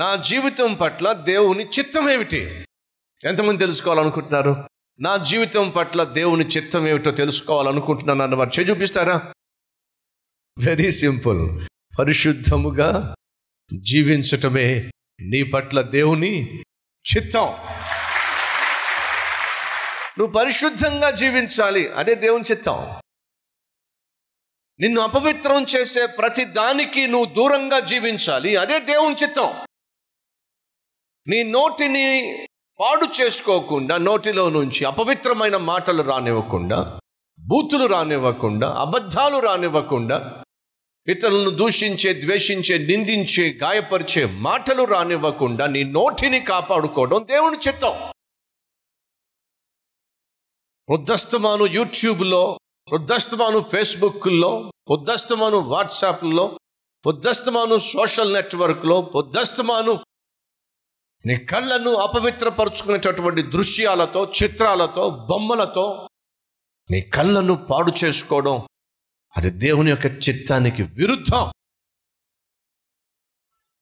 నా జీవితం పట్ల దేవుని చిత్తం ఏమిటి? ఎంతమంది తెలుసుకోవాలనుకుంటున్నారు? నా జీవితం పట్ల దేవుని చిత్తం ఏమిటో తెలుసుకోవాలనుకుంటున్నాను అన్న వారు చూపిస్తారా? వెరీ సింపుల్ పరిశుద్ధముగా జీవించటమే నీ పట్ల దేవుని చిత్తం. నువ్వు పరిశుద్ధంగా జీవించాలి అదే దేవుని చిత్తం. నిన్ను అపవిత్రం చేసే ప్రతి దానికి నువ్వు దూరంగా జీవించాలి అదే దేవుని చిత్తం. నీ నోటిని పాడు చేసుకోకుండా నోటిలో నుంచి అపవిత్రమైన మాటలు రానివ్వకుండా బూతులు రానివ్వకుండా అబద్ధాలు రానివ్వకుండా ఇతరులను దూషించే ద్వేషించే నిందించే గాయపరిచే మాటలు రానివ్వకుండా నీ నోటిని కాపాడుకోవడం దేవుని చిత్తం. వృద్ధస్తమాను యూట్యూబ్లో వృద్ధస్తమాను ఫేస్బుక్లో వృద్ధస్తమాను వాట్సాప్లో పొద్దస్తమాను సోషల్ నెట్వర్క్లో పొద్దస్తమాను నీ కళ్ళను అపవిత్రపరుచుకునేటటువంటి దృశ్యాలతో చిత్రాలతో బొమ్మలతో నీ కళ్ళను పాడు చేసుకోవడం అది దేవుని యొక్క చిత్తానికి విరుద్ధం.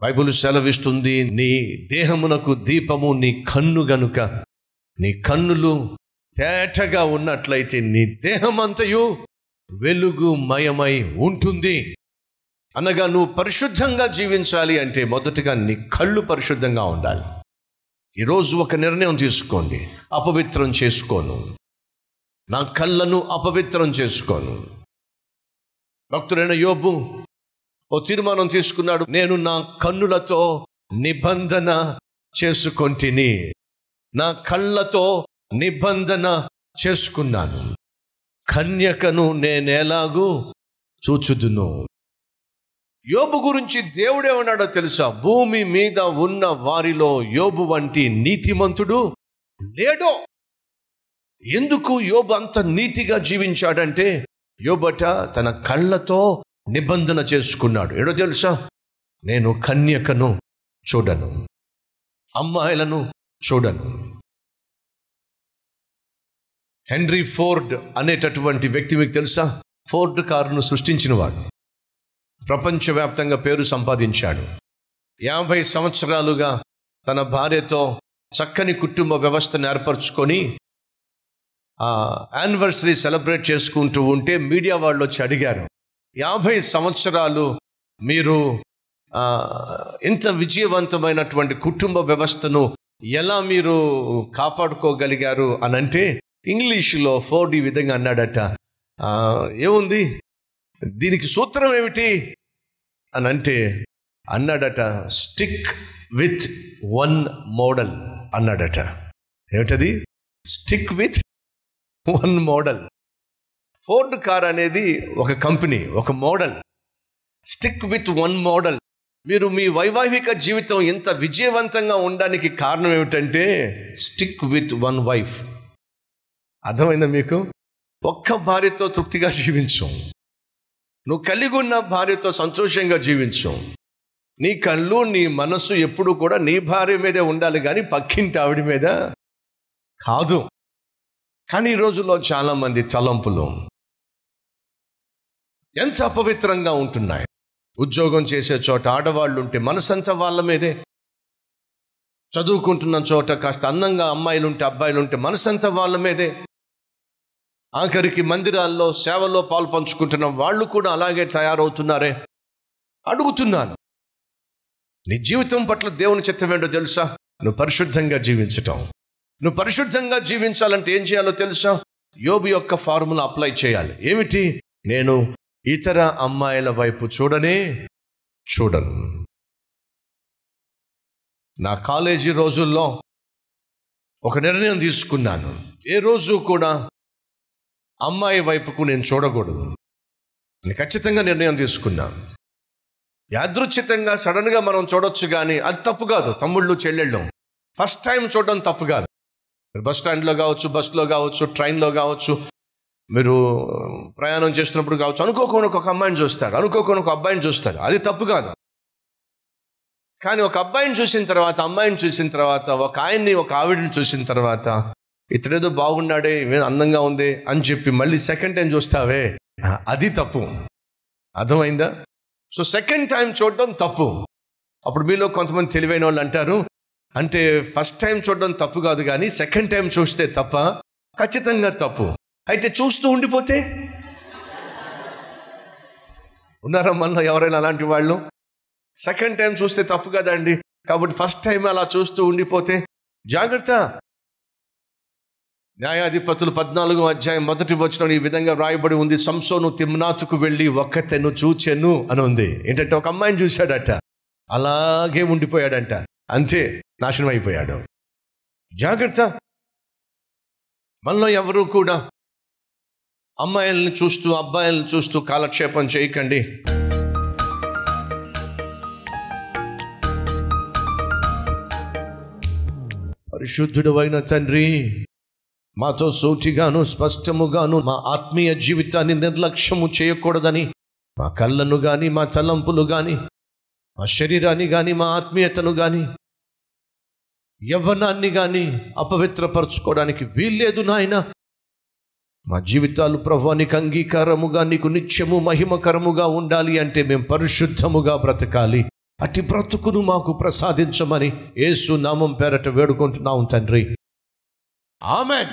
బైబిల్ సెలవిస్తుంది నీ దేహమునకు దీపము నీ కన్ను గనుక నీ కన్నులు తేటగా ఉన్నట్లయితే నీ దేహమంతయు వెలుగు మయమై ఉంటుంది. అనగా నువ్వు పరిశుద్ధంగా జీవించాలి అంటే మొదటగా నీ కళ్ళు పరిశుద్ధంగా ఉండాలి. ఈరోజు ఒక నిర్ణయం తీసుకోండి. అపవిత్రం చేసుకోను. నా కళ్ళను అపవిత్రం చేసుకోను. భక్తుడైన యోబు ఓ తీర్మానం తీసుకున్నాడు. నేను నా కన్నులతో నిబంధన చేసుకొంటిని. నా కళ్ళతో నిబంధన చేసుకున్నాను. కన్యకను నేనేలాగూ చూచుదును. యోబు గురించి దేవుడే ఉన్నాడో తెలుసా? భూమి మీద ఉన్న వారిలో యోబు వంటి నీతిమంతుడు లేడో. ఎందుకు యోబు అంత నీతిగా జీవించాడంటే యోబట తన కళ్ళతో నిబంధన చేసుకున్నాడు. ఏడో తెలుసా? నేను కన్యకను చూడను అమ్మాయిలను చూడను. హెన్రీ ఫోర్డ్ అనేటటువంటి వ్యక్తి మీకు తెలుసా? ఫోర్డ్ కారును సృష్టించినవాడు. ప్రపంచవ్యాప్తంగా పేరు సంపాదించాడు. యాభై సంవత్సరాలుగా తన భార్యతో చక్కని కుటుంబ వ్యవస్థను ఏర్పరచుకొని యానివర్సరీ సెలబ్రేట్ చేసుకుంటూ ఉంటే మీడియా వాళ్ళు వచ్చి అడిగారు యాభై సంవత్సరాలు మీరు ఇంత విజయవంతమైనటువంటి కుటుంబ వ్యవస్థను ఎలా మీరు కాపాడుకోగలిగారు? అని అంటే ఇంగ్లీషులో ఫోర్ డి విధంగా అన్నాడట. ఏముంది? దీనికి సూత్రం ఏమిటి? అని అంటే అన్నాడట స్టిక్ విత్ వన్ మోడల్ అన్నాడట. ఏమిటది? Stick with one model Ford car అనేది ఒక కంపెనీ ఒక model. Stick with one model మీరు మీ వైవాహిక జీవితం ఇంత విజయవంతంగా ఉండడానికి కారణం ఏమిటంటే స్టిక్ విత్ వన్ వైఫ్ అర్థమైందా మీకు? ఒక్క భార్యతో తృప్తిగా జీవించు. నువ్వు కలిగి ఉన్న భార్యతో సంతోషంగా జీవించు. నీ కళ్ళు నీ మనస్సు ఎప్పుడు కూడా నీ భార్య మీదే ఉండాలి కానీ పక్కింటి ఆవిడ మీద కాదు. కానీ ఈ రోజుల్లో చాలామంది తలంపులు ఎంత అపవిత్రంగా ఉంటున్నాయి. ఉద్యోగం చేసే చోట ఆడవాళ్ళు ఉంటే మనసంతా వాళ్ళ మీదే. చదువుకుంటున్న చోట కాస్త అందంగా అమ్మాయిలు ఉంటే అబ్బాయిలు ఉంటే మనసంతా వాళ్ళ మీదే. ఆఖరికి మందిరాల్లో సేవలో పాలు పంచుకుంటున్న వాళ్ళు కూడా అలాగే తయారవుతున్నారే? అడుగుతున్నాను. నీ జీవితం పట్ల దేవుని చిత్తమేంటో తెలుసా? నువ్వు పరిశుద్ధంగా జీవించటం. నువ్వు పరిశుద్ధంగా జీవించాలంటే ఏం చేయాలో తెలుసా? యోబు యొక్క ఫార్ములా అప్లై చేయాలి. ఏమిటి? నేను ఇతర అమ్మాయిల వైపు చూడనే చూడను. నా కాలేజీ రోజుల్లో ఒక నిర్ణయం తీసుకున్నాను. ఏ రోజు కూడా అమ్మాయి వైపుకు నేను చూడకూడదు. అని ఖచ్చితంగా నిర్ణయం తీసుకున్నాను యాదృచ్ఛితంగా సడన్గా మనం చూడొచ్చు కానీ అది తప్పు కాదు. తమ్ముళ్ళు చెల్లెళ్ళు. ఫస్ట్ టైం చూడడం తప్పు కాదు. మీరు బస్ స్టాండ్లో కావచ్చు బస్సులో కావచ్చు ట్రైన్లో కావచ్చు మీరు ప్రయాణం చేస్తున్నప్పుడు కావచ్చు అనుకోకుండా ఒక అమ్మాయిని చూస్తారు. అనుకోకుండా ఒక అబ్బాయిని చూస్తారు. అది తప్పు కాదు. కానీ ఒక అబ్బాయిని చూసిన తర్వాత అమ్మాయిని చూసిన తర్వాత ఒక ఆయన్ని ఒక ఆవిడని చూసిన తర్వాత ఇతడేదో బాగున్నాడే అందంగా ఉంది అని చెప్పి మళ్ళీ సెకండ్ టైం చూస్తావే. అది తప్పు. అర్థమైందా? సో సెకండ్ టైం చూడడం తప్పు. అప్పుడు మీలో కొంతమంది తెలివైన వాళ్ళు అంటారు అంటే ఫస్ట్ టైం చూడడం తప్పు కాదు కానీ సెకండ్ టైం చూస్తే తప్ప ఖచ్చితంగా తప్పు. అయితే చూస్తూ ఉండిపోతే? ఉన్నారా మనలో ఎవరైనా అలాంటి వాళ్ళు? సెకండ్ టైం చూస్తే తప్పు కదండి కాబట్టి ఫస్ట్ టైం అలా చూస్తూ ఉండిపోతే జాగ్రత్త. న్యాయాధిపతులు పద్నాలుగో అధ్యాయం మొదటి వచనం ఈ విధంగా రాయబడి ఉంది. సంసోను తిమ్నాతుకు వెళ్ళి ఒక్కతెను చూచెను అని ఉంది. ఏంటంటే ఒక అమ్మాయిని చూశాడట. అలాగే ఉండిపోయాడంట. అంతే నాశనం అయిపోయాడు. జాగ్రత్త. మనలో ఎవరు కూడా అమ్మాయిల్ని చూస్తూ అబ్బాయిల్ని చూస్తూ కాలక్షేపం చేయకండి. పరిశుద్ధుడు అయిన తండ్రి మాతో సూటిగాను స్పష్టముగాను మా ఆత్మీయ జీవితాన్ని నిర్లక్ష్యము చేయకూడదని మా కళ్ళను గాని మా తలంపులు గాని మా శరీరాన్ని గాని మా ఆత్మీయతను గాని యవ్వనాన్ని గాని అపవిత్రపరచుకోవడానికి వీల్లేదు నాయన. మా జీవితాలు ప్రభానికి అంగీకారముగా నీకు నిత్యము మహిమకరముగా ఉండాలి అంటే మేము పరిశుద్ధముగా బ్రతకాలి. అట్టి బ్రతుకును మాకు ప్రసాదించమని యేసు నామం పేరట వేడుకుంటున్నాం తండ్రి. ఆమెన్.